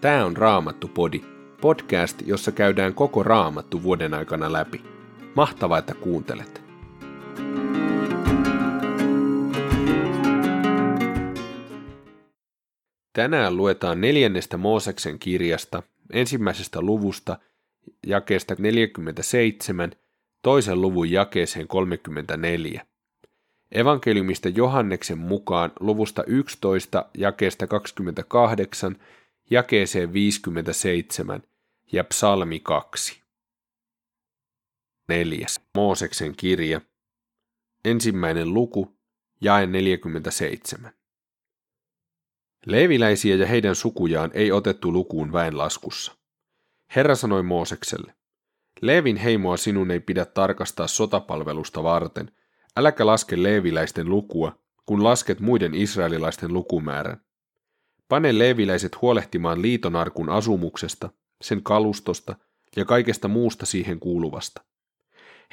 Tämä on Raamattu-podi, podcast, jossa käydään koko Raamattu vuoden aikana läpi. Mahtavaa, että kuuntelet. Tänään luetaan neljännestä Mooseksen kirjasta, ensimmäisestä luvusta, jakeesta 47, toisen luvun jakeeseen 34. Evankeliumista Johanneksen mukaan luvusta 11 jakeesta 28 jakeeseen 57 ja psalmi 2. Neljäs. Mooseksen kirja. Ensimmäinen luku, jae 47. Leeviläisiä ja heidän sukujaan ei otettu lukuun väenlaskussa. Herra sanoi Moosekselle, Leevin heimoa sinun ei pidä tarkastaa sotapalvelusta varten, äläkä laske leeviläisten lukua, kun lasket muiden israelilaisten lukumäärän. Pane leeviläiset huolehtimaan liitonarkun asumuksesta, sen kalustosta ja kaikesta muusta siihen kuuluvasta.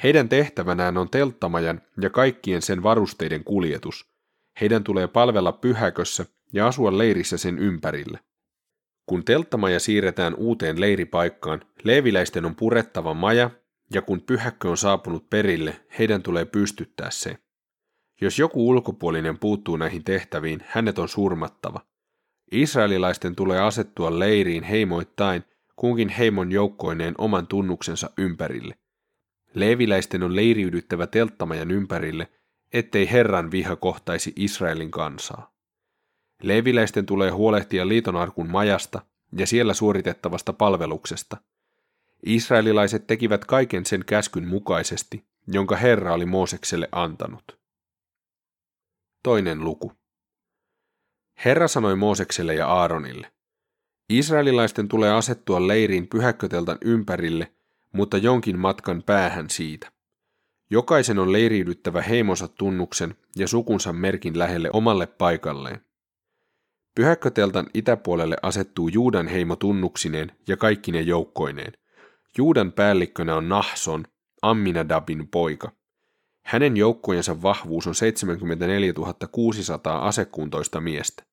Heidän tehtävänään on telttamajan ja kaikkien sen varusteiden kuljetus. Heidän tulee palvella pyhäkössä ja asua leirissä sen ympärille. Kun telttamaja siirretään uuteen leiripaikkaan, leeviläisten on purettava maja, ja kun pyhäkkö on saapunut perille, heidän tulee pystyttää se. Jos joku ulkopuolinen puuttuu näihin tehtäviin, hänet on surmattava. Israelilaisten tulee asettua leiriin heimoittain, kunkin heimon joukkoineen oman tunnuksensa ympärille. Leeviläisten on leiriydyttävä telttamajan ympärille, ettei Herran viha kohtaisi Israelin kansaa. Leeviläisten tulee huolehtia liitonarkun majasta ja siellä suoritettavasta palveluksesta. Israelilaiset tekivät kaiken sen käskyn mukaisesti, jonka Herra oli Moosekselle antanut. Toinen luku. Herra sanoi Moosekselle ja Aaronille, Israelilaisten tulee asettua leiriin pyhäkköteltan ympärille, mutta jonkin matkan päähän siitä. Jokaisen on leiriydyttävä heimonsa tunnuksen ja sukunsa merkin lähelle omalle paikalleen. Pyhäkköteltan itäpuolelle asettuu Juudan heimo tunnuksineen ja kaikkine joukkoineen. Juudan päällikkönä on Nahson, Amminadabin poika. Hänen joukkojensa vahvuus on 74 600 asekuntoista miestä.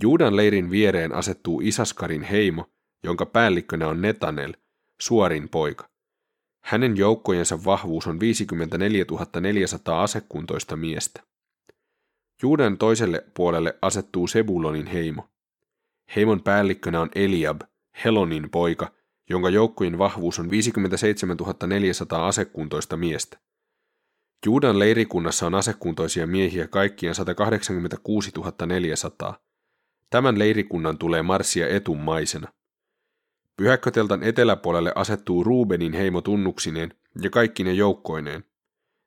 Juudan leirin viereen asettuu Isaskarin heimo, jonka päällikkönä on Netanel, suorin poika. Hänen joukkojensa vahvuus on 54 400 asekuntoista miestä. Juudan toiselle puolelle asettuu Sebulonin heimo. Heimon päällikkönä on Eliab, Helonin poika, jonka joukkojen vahvuus on 57 400 asekuntoista miestä. Juudan leirikunnassa on asekuntoisia miehiä kaikkien 186 400. Tämän leirikunnan tulee marssia etummaisena. Pyhäkköteltan eteläpuolelle asettuu Ruubenin heimo tunnuksineen ja kaikki ne joukkoineen.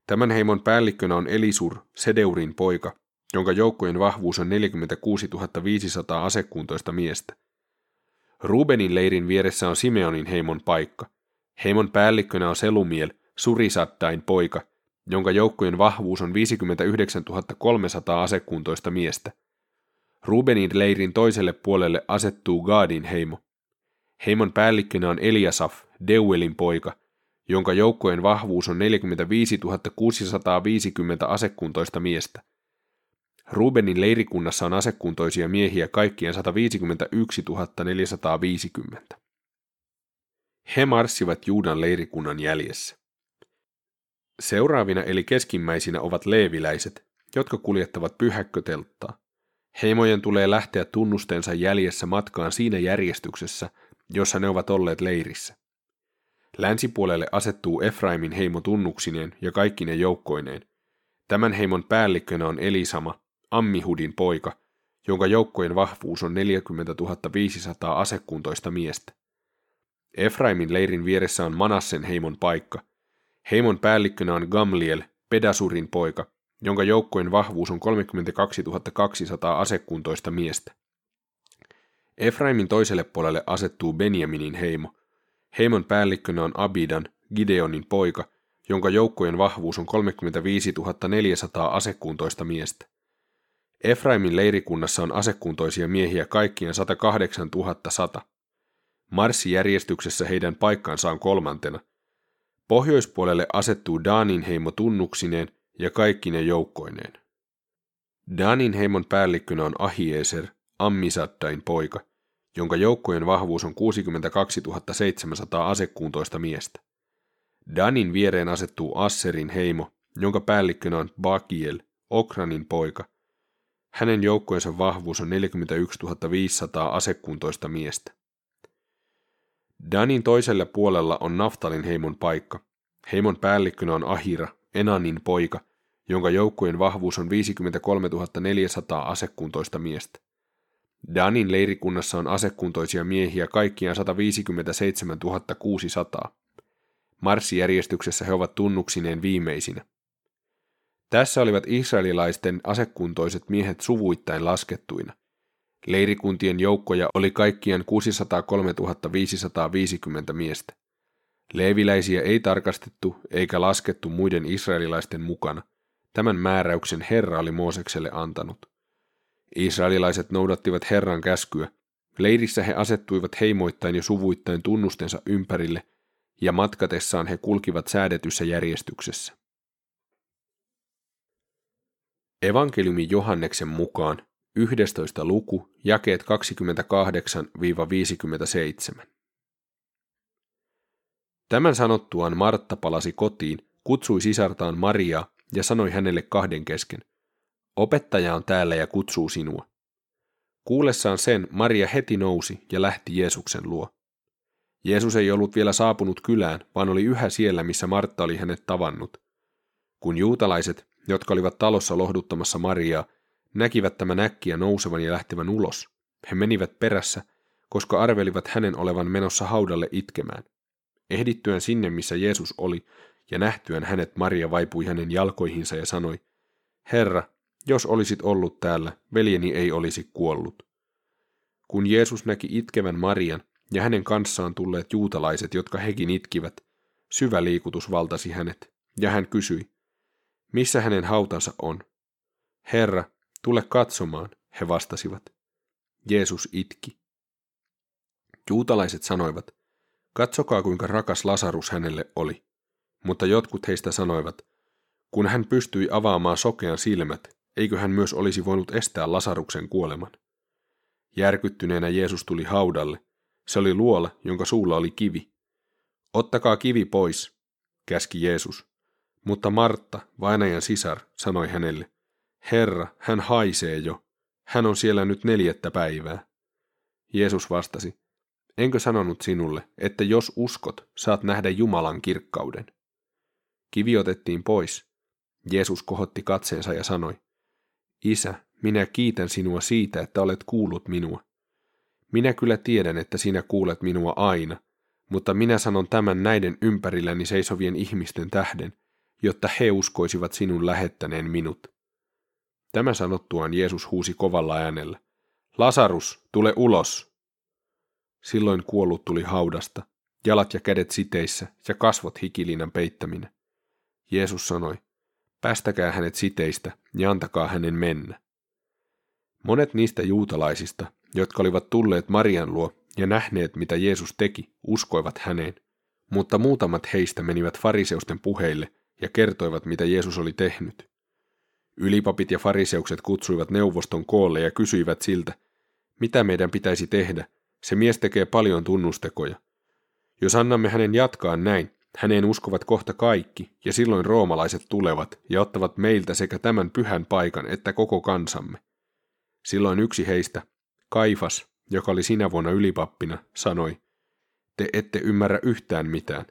Tämän heimon päällikkönä on Elisur, Sedeurin poika, jonka joukkojen vahvuus on 46 500 asekuntoista miestä. Rubenin leirin vieressä on Simeonin heimon paikka. Heimon päällikkönä on Selumiel, Surisattain poika, jonka joukkojen vahvuus on 59 300 asekuntoista miestä. Rubenin leirin toiselle puolelle asettuu Gaadin heimo. Heimon päällikkönä on Eliasaf, Deuelin poika, jonka joukkojen vahvuus on 45 650 asekuntoista miestä – Rubenin leirikunnassa on asekuntoisia miehiä kaikkien 151 450. He marssivat Juudan leirikunnan jäljessä. Seuraavina eli keskimmäisinä ovat leeviläiset, jotka kuljettavat pyhäkkötelttaa. Heimojen tulee lähteä tunnustensa jäljessä matkaan siinä järjestyksessä, jossa ne ovat olleet leirissä. Länsipuolelle asettuu Efraimin heimo tunnuksineen ja kaikki ne joukkoineen. Tämän heimon päällikkönä on Elisama, Ammihudin poika, jonka joukkojen vahvuus on 40 500 asekuntoista miestä. Efraimin leirin vieressä on Manassen heimon paikka. Heimon päällikkönä on Gamliel, Pedasurin poika, jonka joukkojen vahvuus on 32 200 asekuntoista miestä. Efraimin toiselle puolelle asettuu Benjaminin heimo. Heimon päällikkönä on Abidan, Gideonin poika, jonka joukkojen vahvuus on 35 400 asekuntoista miestä. Efraimin leirikunnassa on asekuntoisia miehiä kaikkien 108 100. Marssijärjestyksessä heidän paikkansa on kolmantena. Pohjoispuolelle asettuu Daanin heimo tunnuksineen ja kaikki ne joukkoineen. Danin heimon päällikkönä on Ahieser, Ammisattain poika, jonka joukkojen vahvuus on 62 700 asekuntoista miestä. Danin viereen asettuu Asserin heimo, jonka päällikkönä on Bakiel, Okranin poika. Hänen joukkojensa vahvuus on 41 500 asekuntoista miestä. Danin toisella puolella on Naftalin heimon paikka. Heimon päällikkönä on Ahira, Enanin poika, jonka joukkojen vahvuus on 53 400 asekuntoista miestä. Danin leirikunnassa on asekuntoisia miehiä kaikkiaan 157 600. Marssijärjestyksessä he ovat tunnuksineen viimeisinä. Tässä olivat israelilaisten asekuntoiset miehet suvuittain laskettuina. Leirikuntien joukkoja oli kaikkiaan 603 550 miestä. Leeviläisiä ei tarkastettu eikä laskettu muiden israelilaisten mukana. Tämän määräyksen Herra oli Moosekselle antanut. Israelilaiset noudattivat Herran käskyä. Leirissä he asettuivat heimoittain ja suvuittain tunnustensa ympärille, ja matkatessaan he kulkivat säädetyssä järjestyksessä. Evankeliumi Johanneksen mukaan 11. luku, jakeet 28-57. Tämän sanottuaan Martta palasi kotiin, kutsui sisartaan Mariaa ja sanoi hänelle kahden kesken, opettaja on täällä ja kutsuu sinua. Kuullessaan sen, Maria heti nousi ja lähti Jeesuksen luo. Jeesus ei ollut vielä saapunut kylään, vaan oli yhä siellä, missä Martta oli hänet tavannut. Kun juutalaiset, jotka olivat talossa lohduttamassa Mariaa, näkivät tämän äkkiä nousevan ja lähtevän ulos, he menivät perässä, koska arvelivat hänen olevan menossa haudalle itkemään. Ehdittyään sinne, missä Jeesus oli, ja nähtyään hänet Maria vaipui hänen jalkoihinsa ja sanoi, Herra, jos olisit ollut täällä, veljeni ei olisi kuollut. Kun Jeesus näki itkevän Marian ja hänen kanssaan tulleet juutalaiset, jotka hekin itkivät, syvä liikutus valtasi hänet, ja hän kysyi, missä hänen hautansa on? Herra, tule katsomaan, he vastasivat. Jeesus itki. Juutalaiset sanoivat, katsokaa kuinka rakas Lasarus hänelle oli. Mutta jotkut heistä sanoivat, kun hän pystyi avaamaan sokean silmät, eikö hän myös olisi voinut estää Lasaruksen kuoleman. Järkyttyneenä Jeesus tuli haudalle. Se oli luola, jonka suulla oli kivi. Ottakaa kivi pois, käski Jeesus. Mutta Martta, vainajan sisar, sanoi hänelle, Herra, hän haisee jo. Hän on siellä nyt neljättä päivää. Jeesus vastasi, enkö sanonut sinulle, että jos uskot, saat nähdä Jumalan kirkkauden? Kivi otettiin pois. Jeesus kohotti katseensa ja sanoi, Isä, minä kiitän sinua siitä, että olet kuullut minua. Minä kyllä tiedän, että sinä kuulet minua aina, mutta minä sanon tämän näiden ympärilläni seisovien ihmisten tähden, jotta he uskoisivat sinun lähettäneen minut. Tämä sanottuaan Jeesus huusi kovalla äänellä, Lasarus, tule ulos! Silloin kuollut tuli haudasta, jalat ja kädet siteissä ja kasvot hikilinan peittäminä. Jeesus sanoi, päästäkää hänet siteistä ja antakaa hänen mennä. Monet niistä juutalaisista, jotka olivat tulleet Marian luo ja nähneet, mitä Jeesus teki, uskoivat häneen, mutta muutamat heistä menivät fariseusten puheille ja kertoivat, mitä Jeesus oli tehnyt. Ylipapit ja fariseukset kutsuivat neuvoston koolle ja kysyivät siltä, mitä meidän pitäisi tehdä, se mies tekee paljon tunnustekoja. Jos annamme hänen jatkaa näin, Häneen uskovat kohta kaikki, ja silloin roomalaiset tulevat ja ottavat meiltä sekä tämän pyhän paikan että koko kansamme. Silloin yksi heistä, Kaifas, joka oli sinä vuonna ylipappina, sanoi, te ette ymmärrä yhtään mitään.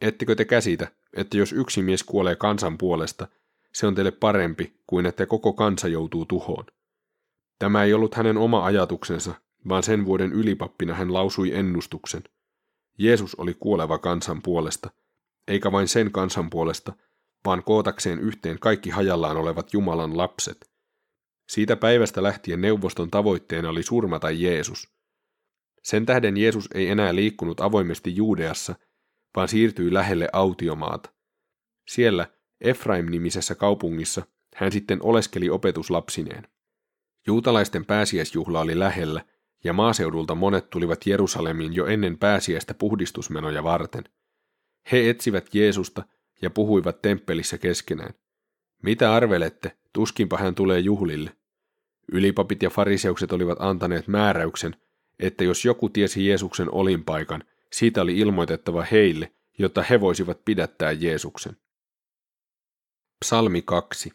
Ettekö te käsitä, että jos yksi mies kuolee kansan puolesta, se on teille parempi kuin että koko kansa joutuu tuhoon. Tämä ei ollut hänen oma ajatuksensa, vaan sen vuoden ylipappina hän lausui ennustuksen – Jeesus oli kuoleva kansan puolesta, eikä vain sen kansan puolesta, vaan kootakseen yhteen kaikki hajallaan olevat Jumalan lapset. Siitä päivästä lähtien neuvoston tavoitteena oli surmata Jeesus. Sen tähden Jeesus ei enää liikkunut avoimesti Juudeassa, vaan siirtyi lähelle autiomaata. Siellä, Efraim-nimisessä kaupungissa, hän sitten oleskeli opetuslapsineen. Juutalaisten pääsiäisjuhla oli lähellä – ja maaseudulta monet tulivat Jerusalemiin jo ennen pääsiäistä puhdistusmenoja varten. He etsivät Jeesusta ja puhuivat temppelissä keskenään. Mitä arvelette, tuskinpa hän tulee juhlille. Ylipapit ja fariseukset olivat antaneet määräyksen, että jos joku tiesi Jeesuksen olinpaikan, siitä oli ilmoitettava heille, jotta he voisivat pidättää Jeesuksen. Psalmi 2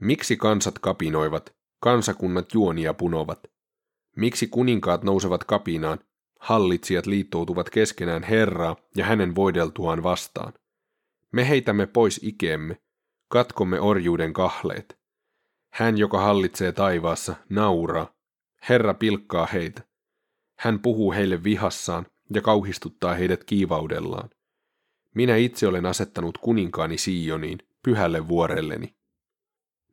Miksi kansat kapinoivat, kansakunnat juonia punovat? Miksi kuninkaat nousevat kapinaan, hallitsijat liittoutuvat keskenään Herraa ja hänen voideltuaan vastaan? Me heitämme pois ikeemme, katkomme orjuuden kahleet. Hän, joka hallitsee taivaassa, nauraa. Herra pilkkaa heitä. Hän puhuu heille vihassaan ja kauhistuttaa heidät kiivaudellaan. Minä itse olen asettanut kuninkaani Sioniin, pyhälle vuorelleni.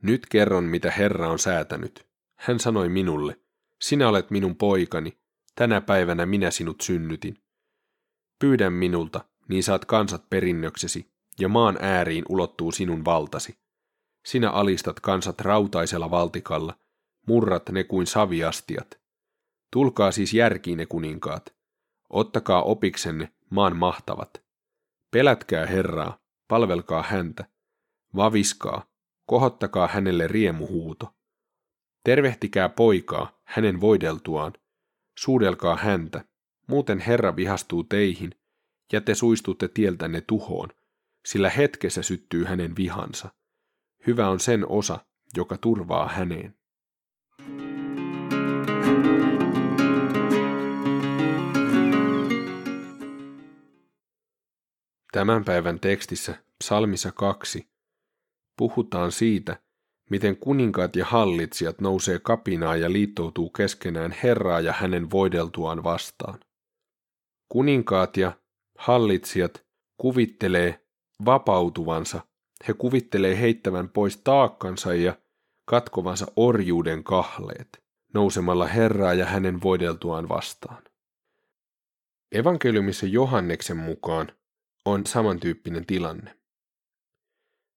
Nyt kerron, mitä Herra on säätänyt. Hän sanoi minulle, sinä olet minun poikani, tänä päivänä minä sinut synnytin. Pyydän minulta, niin saat kansat perinnöksesi, ja maan ääriin ulottuu sinun valtasi. Sinä alistat kansat rautaisella valtikalla, murrat ne kuin saviastiat. Tulkaa siis järkiin ne kuninkaat. Ottakaa opiksenne maan mahtavat. Pelätkää Herraa, palvelkaa häntä. Vaviskaa, kohottakaa hänelle riemuhuuto. Tervehtikää poikaa hänen voideltuaan. Suudelkaa häntä, muuten Herra vihastuu teihin, ja te suistutte tieltänne tuhoon, sillä hetkessä syttyy hänen vihansa. Hyvä on sen osa, joka turvaa häneen. Tämän päivän tekstissä, psalmissa 2, puhutaan siitä, miten kuninkaat ja hallitsijat nousee kapinaa ja liittoutuu keskenään Herraa ja hänen voideltuaan vastaan. Kuninkaat ja hallitsijat kuvittelee vapautuvansa, he kuvittelee heittävän pois taakkansa ja katkovansa orjuuden kahleet, nousemalla Herraa ja hänen voideltuaan vastaan. Evankeliumissa Johanneksen mukaan on samantyyppinen tilanne.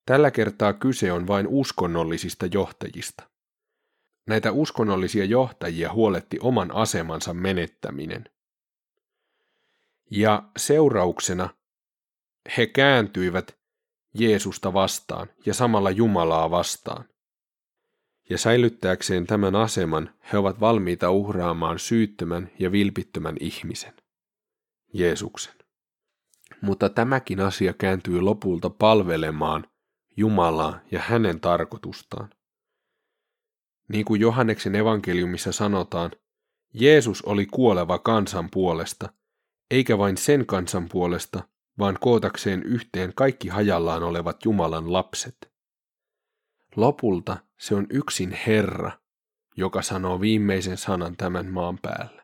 Tällä kertaa kyse on vain uskonnollisista johtajista. Näitä uskonnollisia johtajia huoletti oman asemansa menettäminen. Ja seurauksena he kääntyivät Jeesusta vastaan ja samalla Jumalaa vastaan. Ja säilyttääkseen tämän aseman he ovat valmiita uhraamaan syyttömän ja vilpittömän ihmisen, Jeesuksen. Mutta tämäkin asia kääntyy lopulta palvelemaan Jumalaa ja hänen tarkoitustaan. Niin kuin Johanneksen evankeliumissa sanotaan, Jeesus oli kuoleva kansan puolesta, eikä vain sen kansan puolesta, vaan kootakseen yhteen kaikki hajallaan olevat Jumalan lapset. Lopulta se on yksin Herra, joka sanoo viimeisen sanan tämän maan päällä.